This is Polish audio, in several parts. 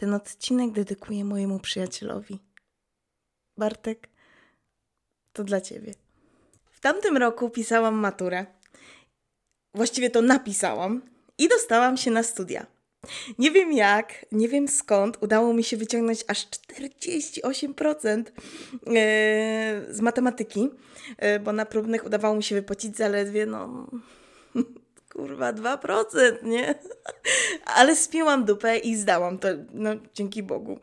Ten odcinek dedykuję mojemu przyjacielowi. Bartek, to dla ciebie. W tamtym roku pisałam maturę. Właściwie to napisałam i dostałam się na studia. Nie wiem jak, nie wiem skąd udało mi się wyciągnąć aż 48% e, z matematyki, e, bo na próbnych udawało mi się wypłacić zaledwie, no, kurwa, 2%, nie? Ale spięłam dupę i zdałam to, no, dzięki Bogu.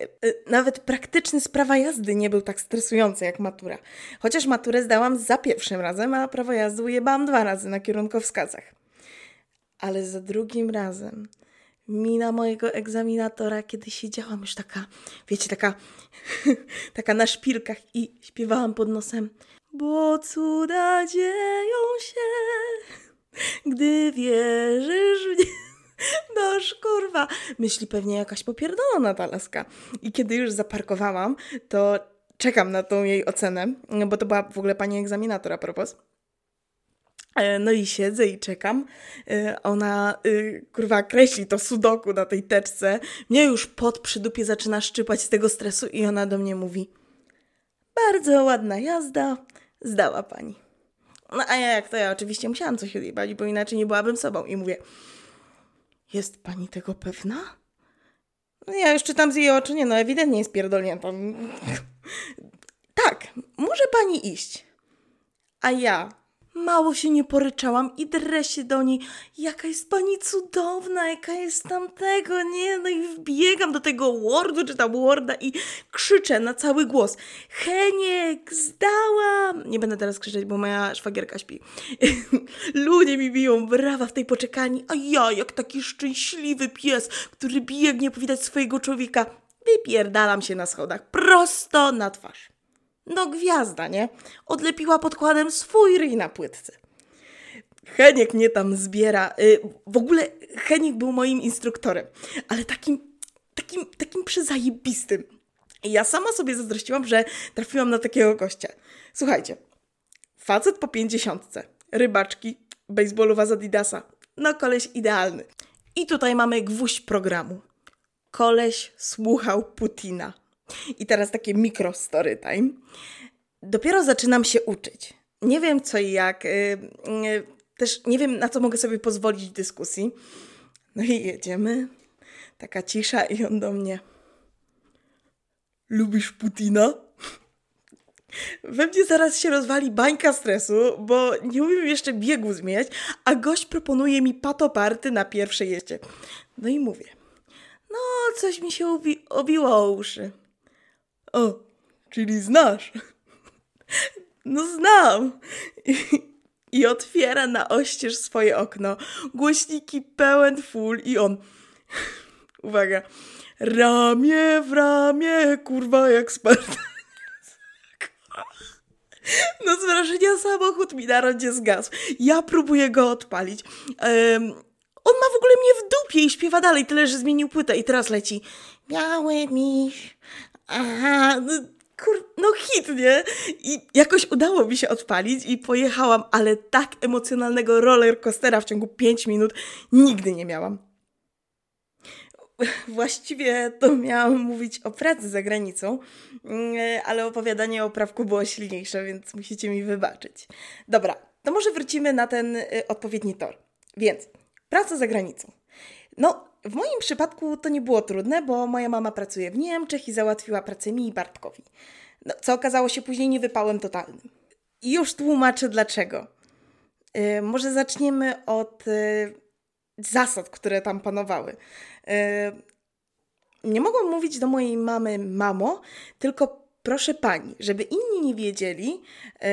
E, nawet praktyczny sprawa jazdy nie był tak stresujący jak matura. Chociaż maturę zdałam za pierwszym razem, a prawo jazdy ujebałam dwa razy na kierunkowskazach. Ale za drugim razem mina mojego egzaminatora, kiedy siedziałam już taka, wiecie, taka, taka na szpilkach i śpiewałam pod nosem. Bo cuda dzieją się, gdy wierzysz w nie. Noż kurwa, myśli pewnie jakaś popierdolona ta laska. I kiedy już zaparkowałam, to czekam na tą jej ocenę, bo to była w ogóle pani egzaminator a propos. E, no i siedzę i czekam. E, ona, y, kurwa, kreśli to sudoku na tej teczce. Mnie już pod przy dupie zaczyna szczypać z tego stresu i ona do mnie mówi bardzo ładna jazda, zdała pani. No a ja jak to ja oczywiście musiałam coś odjebać, bo inaczej nie byłabym sobą. I mówię, jest pani tego pewna? No ja już czytam z jej oczu, nie no, ewidentnie jest pierdolnięta. tak, może pani iść. A ja, Mało się nie poryczałam i drę się do niej. Jaka jest pani cudowna, jaka jest tamtego, nie? No i wbiegam do tego Wordu, czy tam Worda i krzyczę na cały głos. Heniek, zdałam! Nie będę teraz krzyczeć, bo moja szwagierka śpi. Ludzie mi biją brawa w tej poczekalni, a ja, jak taki szczęśliwy pies, który biegnie powitać swojego człowieka, wypierdalam się na schodach prosto na twarz. No gwiazda, nie? Odlepiła podkładem swój ryj na płytce. Heniek mnie tam zbiera. Y, w ogóle Heniek był moim instruktorem, ale takim, takim, takim przyzajebistym. I ja sama sobie zazdrościłam, że trafiłam na takiego gościa. Słuchajcie, facet po pięćdziesiątce, rybaczki, baseballowa z Adidasa. No koleś idealny. I tutaj mamy gwóźdź programu. Koleś słuchał Putina. I teraz takie mikro story time. Dopiero zaczynam się uczyć. Nie wiem co i jak. Yy, yy, też nie wiem, na co mogę sobie pozwolić w dyskusji. No i jedziemy. Taka cisza i on do mnie. Lubisz Putina? We mnie zaraz się rozwali bańka stresu, bo nie umiem jeszcze biegu zmieniać, a gość proponuje mi patoparty na pierwszej jeździe. No i mówię. No, coś mi się obi obiło o uszy. O, czyli znasz. No znam. I, I otwiera na oścież swoje okno. Głośniki pełen full i on... Uwaga. Ramię w ramię, kurwa, jak Sparta. No z wrażenia samochód mi na rondzie zgasł. Ja próbuję go odpalić. Um, on ma w ogóle mnie w dupie i śpiewa dalej, tyle że zmienił płytę i teraz leci. Biały miś, aha, no, kur, no hit, nie? I jakoś udało mi się odpalić i pojechałam, ale tak emocjonalnego rollercoastera w ciągu 5 minut nigdy nie miałam. Właściwie to miałam mówić o pracy za granicą, mm, ale opowiadanie o prawku było silniejsze, więc musicie mi wybaczyć. Dobra, to może wrócimy na ten y, odpowiedni tor. Więc praca za granicą. No, w moim przypadku to nie było trudne, bo moja mama pracuje w Niemczech i załatwiła pracę mi i Bartkowi. No, co okazało się później niewypałem totalnym. I już tłumaczę dlaczego. Yy, może zaczniemy od yy, zasad, które tam panowały. Yy, nie mogłam mówić do mojej mamy mamo, tylko proszę pani, żeby inni nie wiedzieli,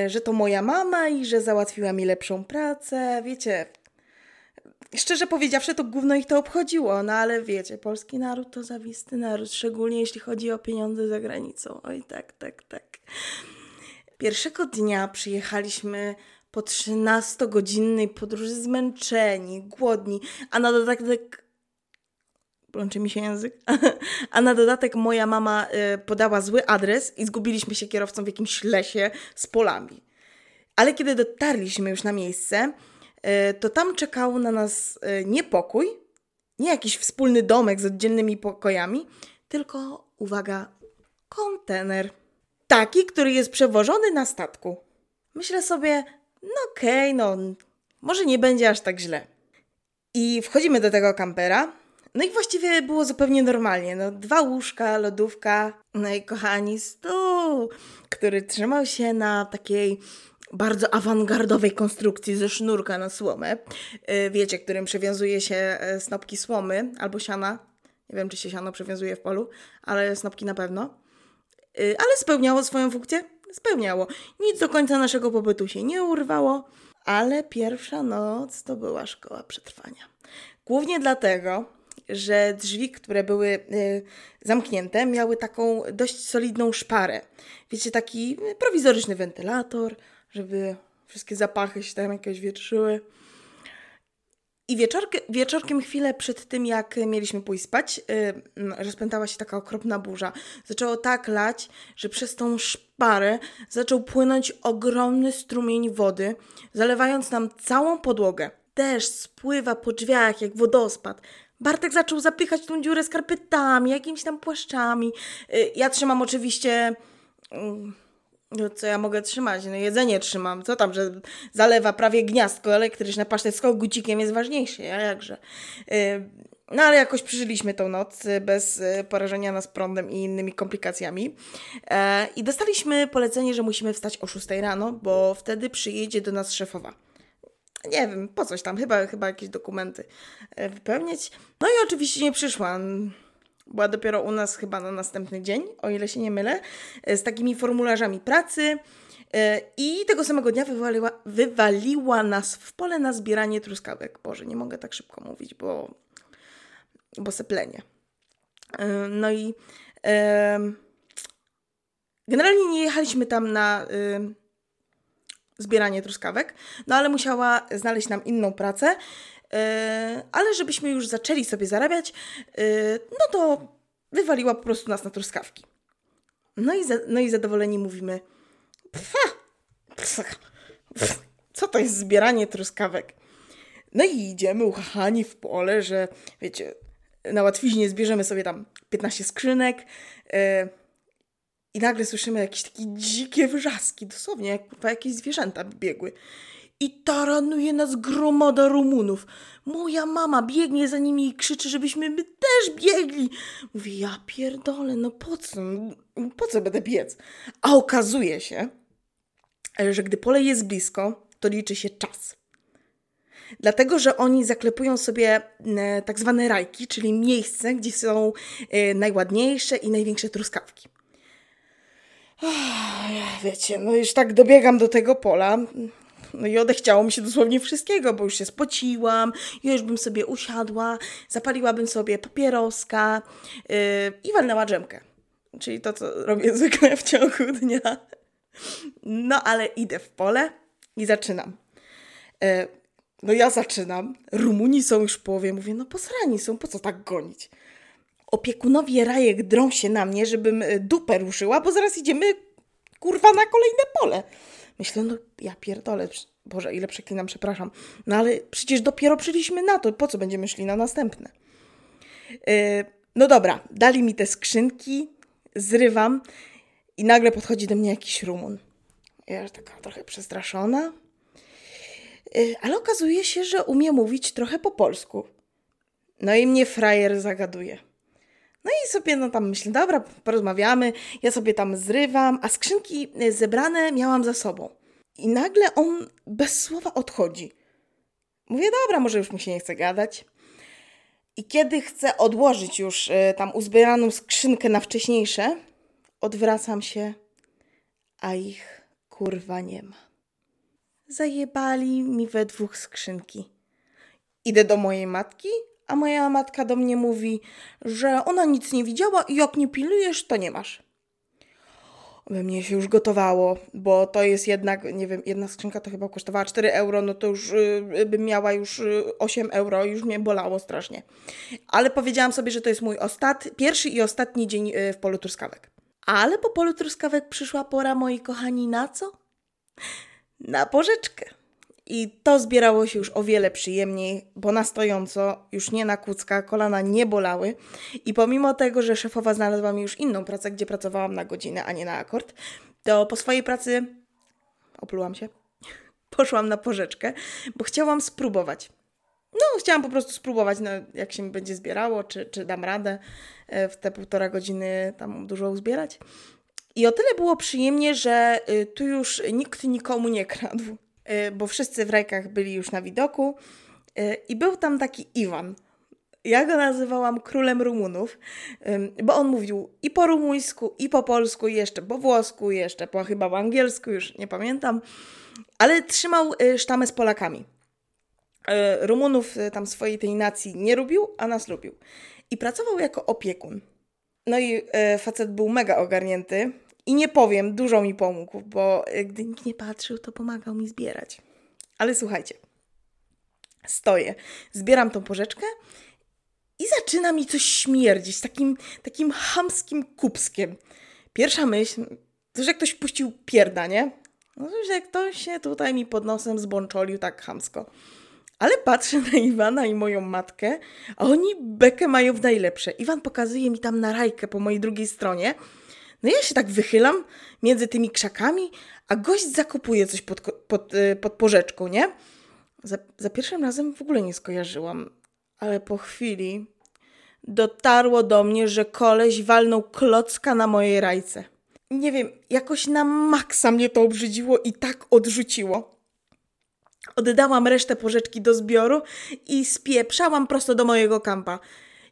że to moja mama i że załatwiła mi lepszą pracę. Wiecie, Szczerze powiedziawszy, to gówno ich to obchodziło, no ale wiecie, polski naród to zawisty naród, szczególnie jeśli chodzi o pieniądze za granicą. Oj, tak, tak, tak. Pierwszego dnia przyjechaliśmy po 13-godzinnej podróży zmęczeni, głodni, a na dodatek plączy mi się język. A na dodatek moja mama y, podała zły adres i zgubiliśmy się kierowcą w jakimś lesie z polami. Ale kiedy dotarliśmy już na miejsce, to tam czekał na nas e, niepokój Nie jakiś wspólny domek z oddzielnymi pokojami, tylko, uwaga, kontener. Taki, który jest przewożony na statku. Myślę sobie, no okej, okay, no może nie będzie aż tak źle. I wchodzimy do tego kampera. No i właściwie było zupełnie normalnie. No, dwa łóżka, lodówka, no i kochani, stół, który trzymał się na takiej bardzo awangardowej konstrukcji ze sznurka na słomę. Y, wiecie, którym przewiązuje się e, snopki słomy albo siana. Nie wiem, czy się siano przewiązuje w polu, ale snopki na pewno. Y, ale spełniało swoją funkcję? Spełniało. Nic do końca naszego pobytu się nie urwało, ale pierwsza noc to była szkoła przetrwania. Głównie dlatego, że drzwi, które były y, zamknięte, miały taką dość solidną szparę. Wiecie, taki prowizoryczny wentylator, żeby wszystkie zapachy się tam jakoś wietrzyły. I wieczorkiem, chwilę przed tym, jak mieliśmy pójść spać, yy, rozpętała się taka okropna burza. Zaczęło tak lać, że przez tą szparę zaczął płynąć ogromny strumień wody, zalewając nam całą podłogę. Deszcz spływa po drzwiach jak wodospad. Bartek zaczął zapychać tą dziurę skarpetami, jakimiś tam płaszczami. Yy, ja trzymam oczywiście... Yy, no co ja mogę trzymać? No jedzenie trzymam. Co tam, że zalewa prawie gniazdko elektryczne, pasztet z kogucikiem jest ważniejszy, a jakże. Y, no ale jakoś przeżyliśmy tą noc y, bez y, porażenia nas prądem i innymi komplikacjami. E, I dostaliśmy polecenie, że musimy wstać o 6 rano, bo wtedy przyjedzie do nas szefowa. Nie wiem, po coś tam, chyba, chyba jakieś dokumenty e, wypełnić. No i oczywiście nie przyszła. Była dopiero u nas chyba na następny dzień, o ile się nie mylę, e, z takimi formularzami pracy. E, I tego samego dnia wywaliła, wywaliła nas w pole na zbieranie truskawek. Boże, nie mogę tak szybko mówić, bo, bo seplenie. E, no i generalnie nie jechaliśmy tam na zbieranie truskawek, no ale musiała znaleźć nam inną pracę E, ale żebyśmy już zaczęli sobie zarabiać, e, no to wywaliła po prostu nas na truskawki. No i, za, no i zadowoleni mówimy, pfa, pfa, pfa, co to jest zbieranie truskawek? No i idziemy uchachani w pole, że wiecie, na łatwiźnie zbierzemy sobie tam 15 skrzynek yy, i nagle słyszymy jakieś takie dzikie wrzaski, dosłownie jak jakieś zwierzęta biegły i taranuje nas gromada Rumunów. Moja mama biegnie za nimi i krzyczy, żebyśmy my też biegli. Mówię, ja pierdolę, no po co? Po co będę biec? A okazuje się, że gdy pole jest blisko, to liczy się czas. Dlatego, że oni zaklepują sobie e, tak zwane rajki, czyli miejsce, gdzie są e, najładniejsze i największe truskawki. Wiecie, no już tak dobiegam do tego pola. No i odechciało mi się dosłownie wszystkiego, bo już się spociłam, już bym sobie usiadła, zapaliłabym sobie papieroska yy, i walnęła dżemkę. Czyli to, co robię zwykle w ciągu dnia. No ale idę w pole i zaczynam. Yy, no ja zaczynam. Rumuni są już w połowie. Mówię, no posrani są, po co tak gonić? Opiekunowie rajek drą się na mnie, żebym y, dupę ruszyła, bo zaraz idziemy kurwa na kolejne pole. Myślę, no ja pierdolę, Boże, ile przeklinam, przepraszam. No ale przecież dopiero przyszliśmy na to, po co będziemy szli na następne? Yy, no dobra, dali mi te skrzynki, zrywam i nagle podchodzi do mnie jakiś Rumun. Ja taka trochę przestraszona. Yy, ale okazuje się, że umie mówić trochę po polsku. No i mnie frajer zagaduje. No i sobie no tam myślę, dobra, porozmawiamy, ja sobie tam zrywam, a skrzynki e, zebrane miałam za sobą. I nagle on bez słowa odchodzi. Mówię, dobra, może już mu się nie chce gadać. I kiedy chcę odłożyć już y, tam uzbieraną skrzynkę na wcześniejsze, odwracam się, a ich kurwa nie ma. Zajebali mi we dwóch skrzynki. Idę do mojej matki, a moja matka do mnie mówi, że ona nic nie widziała i jak nie pilujesz, to nie masz. We mnie się już gotowało, bo to jest jednak, nie wiem, jedna skrzynka to chyba kosztowała 4 euro, no to już y, bym miała już 8 y, euro, już mnie bolało strasznie. Ale powiedziałam sobie, że to jest mój ostat, pierwszy i ostatni dzień y, w polu truskawek. Ale po polu truskawek przyszła pora, moi kochani, na co? Na porzeczkę. I to zbierało się już o wiele przyjemniej, bo na stojąco, już nie na kucka, kolana nie bolały. I pomimo tego, że szefowa znalazła mi już inną pracę, gdzie pracowałam na godzinę, a nie na akord, to po swojej pracy oplułam się. Poszłam na porzeczkę, bo chciałam spróbować. No, chciałam po prostu spróbować, no, jak się mi będzie zbierało, czy, czy dam radę e, w te półtora godziny tam dużo uzbierać. I o tyle było przyjemnie, że y, tu już nikt nikomu nie kradł, bo wszyscy w rajkach byli już na widoku. Y, I był tam taki Iwan. Ja go nazywałam królem Rumunów, bo on mówił i po rumuńsku, i po polsku, jeszcze po włosku, jeszcze po chyba po angielsku, już nie pamiętam, ale trzymał sztamę z Polakami. Rumunów tam swojej tej nacji nie lubił, a nas lubił. I pracował jako opiekun. No i facet był mega ogarnięty, i nie powiem, dużo mi pomógł, bo e, gdy nikt nie patrzył, to pomagał mi zbierać. Ale słuchajcie, stoję, zbieram tą porzeczkę i zaczyna mi coś śmierdzić, takim, takim hamskim kupskiem. Pierwsza myśl, to że ktoś puścił pierda, nie? No że ktoś się tutaj mi pod nosem zbączolił tak hamsko. Ale patrzę na Iwana i moją matkę, a oni bekę mają w najlepsze. Iwan pokazuje mi tam na rajkę po mojej drugiej stronie, no ja się tak wychylam między tymi krzakami, a gość zakupuje coś pod, pod, y, pod porzeczką, nie? Za, za pierwszym razem w ogóle nie skojarzyłam, ale po chwili dotarło do mnie, że koleś walnął klocka na mojej rajce. Nie wiem, jakoś na maksa mnie to obrzydziło i tak odrzuciło. Oddałam resztę porzeczki do zbioru i spieprzałam prosto do mojego kampa.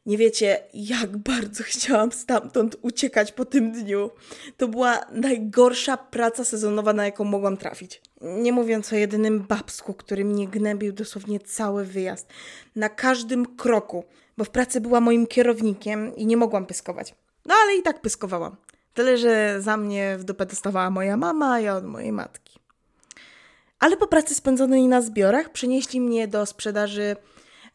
Nie wiecie, jak bardzo chciałam stamtąd uciekać po tym dniu. To była najgorsza praca sezonowa, na jaką mogłam trafić. Nie mówiąc o jedynym babsku, który mnie gnębił dosłownie cały wyjazd. Na każdym kroku, bo w pracy była moim kierownikiem i nie mogłam pyskować. No ale i tak pyskowałam. Tyle, że za mnie w dupę dostawała moja mama, a ja od mojej matki. Ale po pracy spędzonej na zbiorach przenieśli mnie do sprzedaży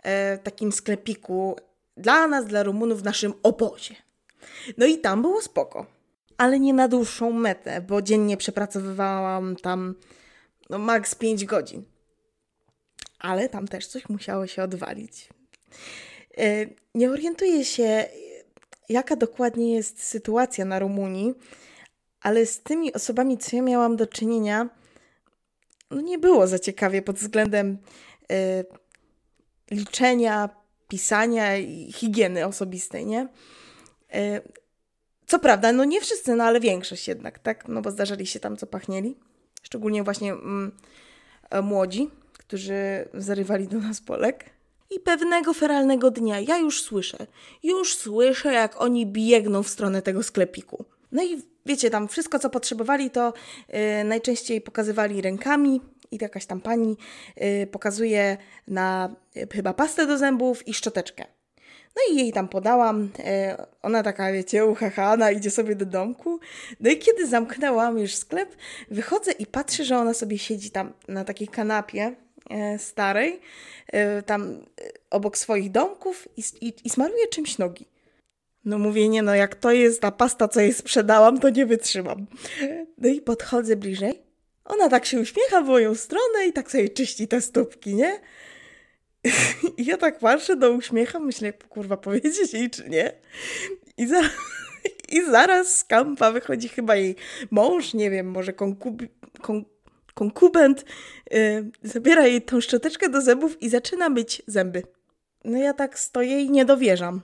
e, takim sklepiku dla nas, dla Rumunów w naszym obozie. No i tam było spoko. Ale nie na dłuższą metę, bo dziennie przepracowywałam tam no maks 5 godzin. Ale tam też coś musiało się odwalić. E, nie orientuję się, jaka dokładnie jest sytuacja na Rumunii, ale z tymi osobami, co ja miałam do czynienia, no nie było za ciekawie pod względem y, liczenia, pisania i higieny osobistej, nie? E, co prawda, no nie wszyscy, no ale większość jednak, tak? No bo zdarzali się tam, co pachnieli. Szczególnie właśnie mm, e, młodzi, którzy zarywali do nas Polek. I pewnego feralnego dnia ja już słyszę, już słyszę, jak oni biegną w stronę tego sklepiku. No i wiecie, tam wszystko, co potrzebowali, to yy, najczęściej pokazywali rękami, i jakaś tam pani y, pokazuje na y, chyba pastę do zębów i szczoteczkę. No i jej tam podałam. Y, ona taka, wiecie, uchachana, idzie sobie do domku. No i kiedy zamknęłam już sklep, wychodzę i patrzę, że ona sobie siedzi tam na takiej kanapie y, starej, y, tam y, obok swoich domków i, i, i smaruje czymś nogi. No mówię, nie no, jak to jest ta pasta, co jej sprzedałam, to nie wytrzymam. No i podchodzę bliżej ona tak się uśmiecha w moją stronę i tak sobie czyści te stópki, nie? I ja tak patrzę do uśmiecha, myślę, kurwa, powiedzieć jej czy nie? I, za, i zaraz z kampa wychodzi chyba jej mąż, nie wiem, może kon, konkubent, yy, zabiera jej tą szczoteczkę do zębów i zaczyna myć zęby. No ja tak stoję i nie dowierzam.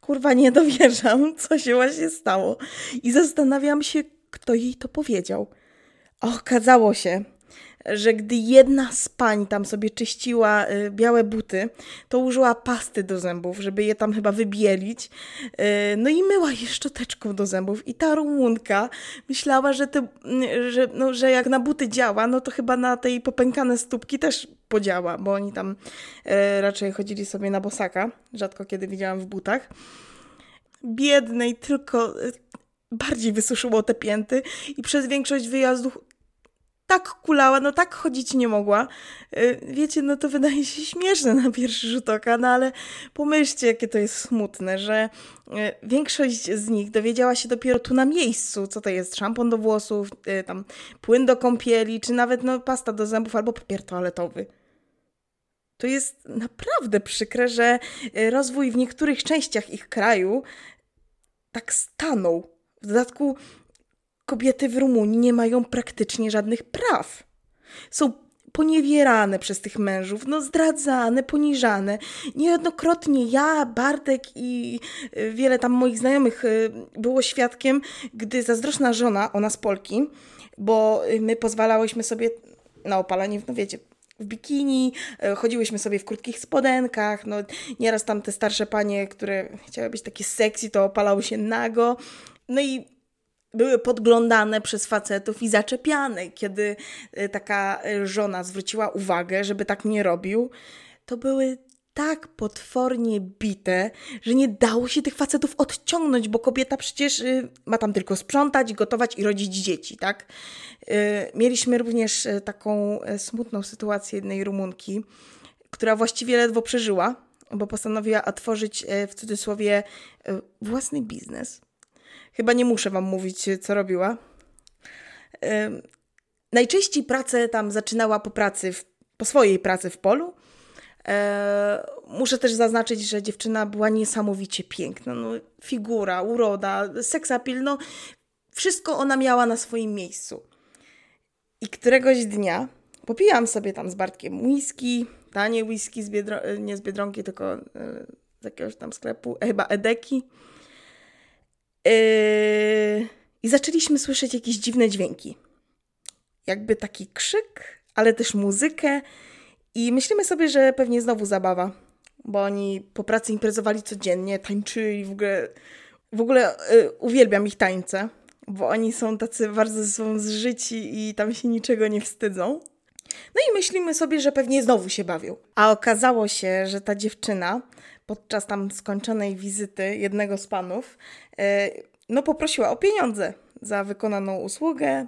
Kurwa, nie dowierzam, co się właśnie stało. I zastanawiam się, kto jej to powiedział. Okazało się, że gdy jedna z pań tam sobie czyściła y, białe buty, to użyła pasty do zębów, żeby je tam chyba wybielić. Y, no i myła je szczoteczką do zębów. I ta rumunka myślała, że, te, y, że, no, że jak na buty działa, no to chyba na tej popękane stópki też podziała, bo oni tam y, raczej chodzili sobie na bosaka. Rzadko kiedy widziałam w butach. Biednej tylko bardziej wysuszyło te pięty i przez większość wyjazdów tak kulała, no tak chodzić nie mogła. Y, wiecie, no to wydaje się śmieszne na pierwszy rzut oka, no ale pomyślcie, jakie to jest smutne, że y, większość z nich dowiedziała się dopiero tu na miejscu, co to jest szampon do włosów, y, tam płyn do kąpieli, czy nawet no, pasta do zębów albo papier toaletowy. To jest naprawdę przykre, że rozwój w niektórych częściach ich kraju tak stanął. W dodatku kobiety w Rumunii nie mają praktycznie żadnych praw. Są poniewierane przez tych mężów, no zdradzane, poniżane. Niejednokrotnie ja, Bartek i y, wiele tam moich znajomych y, było świadkiem, gdy zazdrosna żona, ona z Polki, bo y, my pozwalałyśmy sobie na opalanie, no wiecie, w bikini, chodziłyśmy sobie w krótkich spodenkach, no nieraz tam te starsze panie, które chciały być takie sexy, to opalały się nago. No i były podglądane przez facetów i zaczepiane. Kiedy e, taka e, żona zwróciła uwagę, żeby tak nie robił, to były tak potwornie bite, że nie dało się tych facetów odciągnąć, bo kobieta przecież e, ma tam tylko sprzątać, gotować i rodzić dzieci, tak? Mieliśmy również taką smutną sytuację jednej Rumunki, która właściwie ledwo przeżyła, bo postanowiła otworzyć w cudzysłowie własny biznes Chyba nie muszę Wam mówić, co robiła. Najczęściej pracę tam zaczynała po pracy, w, po swojej pracy w polu. E, muszę też zaznaczyć, że dziewczyna była niesamowicie piękna. No, figura, uroda, seksapil, no wszystko ona miała na swoim miejscu. I któregoś dnia popijam sobie tam z Bartkiem whisky, tanie whisky, z Biedro- nie z Biedronki, tylko e, z jakiegoś tam sklepu, chyba Edeki. Yy, I zaczęliśmy słyszeć jakieś dziwne dźwięki. Jakby taki krzyk, ale też muzykę. I myślimy sobie, że pewnie znowu zabawa, bo oni po pracy imprezowali codziennie, tańczyli w ogóle. W ogóle yy, uwielbiam ich tańce, bo oni są tacy bardzo sobą zżyci i tam się niczego nie wstydzą. No i myślimy sobie, że pewnie znowu się bawią. A okazało się, że ta dziewczyna podczas tam skończonej wizyty jednego z panów, e, no poprosiła o pieniądze za wykonaną usługę.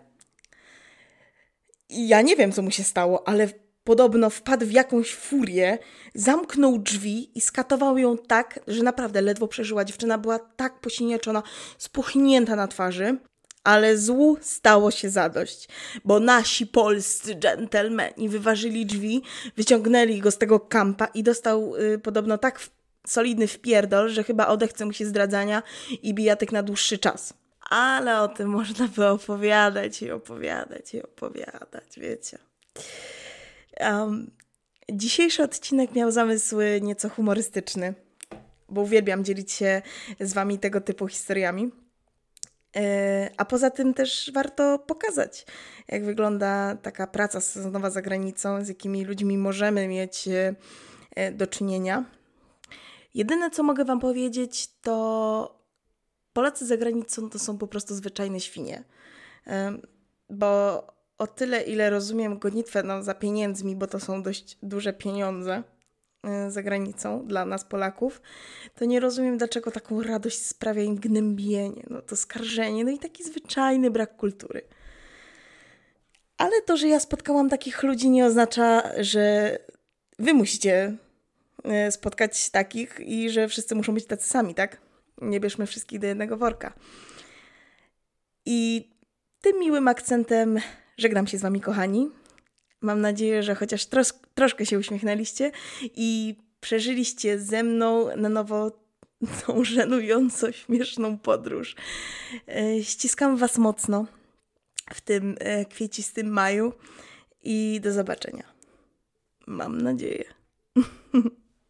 I ja nie wiem, co mu się stało, ale podobno wpadł w jakąś furię, zamknął drzwi i skatował ją tak, że naprawdę ledwo przeżyła. Dziewczyna była tak posinieczona, spuchnięta na twarzy. Ale złu stało się zadość, bo nasi polscy dżentelmeni wyważyli drzwi, wyciągnęli go z tego kampa i dostał y, podobno tak w solidny wpierdol, że chyba odechce mu się zdradzania i bijatek na dłuższy czas. Ale o tym można by opowiadać i opowiadać i opowiadać, wiecie. Um, dzisiejszy odcinek miał zamysł nieco humorystyczny, bo uwielbiam dzielić się z wami tego typu historiami. E, a poza tym też warto pokazać, jak wygląda taka praca sezonowa za granicą, z jakimi ludźmi możemy mieć e, do czynienia. Jedyne, co mogę Wam powiedzieć, to Polacy za granicą to są po prostu zwyczajne świnie. Bo o tyle, ile rozumiem gonitwę no, za pieniędzmi, bo to są dość duże pieniądze e, za granicą dla nas, Polaków, to nie rozumiem, dlaczego taką radość sprawia im gnębienie, no to skarżenie, no i taki zwyczajny brak kultury. Ale to, że ja spotkałam takich ludzi, nie oznacza, że wy musicie spotkać takich i że wszyscy muszą być tacy sami, tak? Nie bierzmy wszystkich do jednego worka. I tym miłym akcentem żegnam się z Wami, kochani. Mam nadzieję, że chociaż tros troszkę się uśmiechnęliście i przeżyliście ze mną na nowo tą żenująco śmieszną podróż. E, ściskam Was mocno w tym e, kwiecistym maju i do zobaczenia. Mam nadzieję.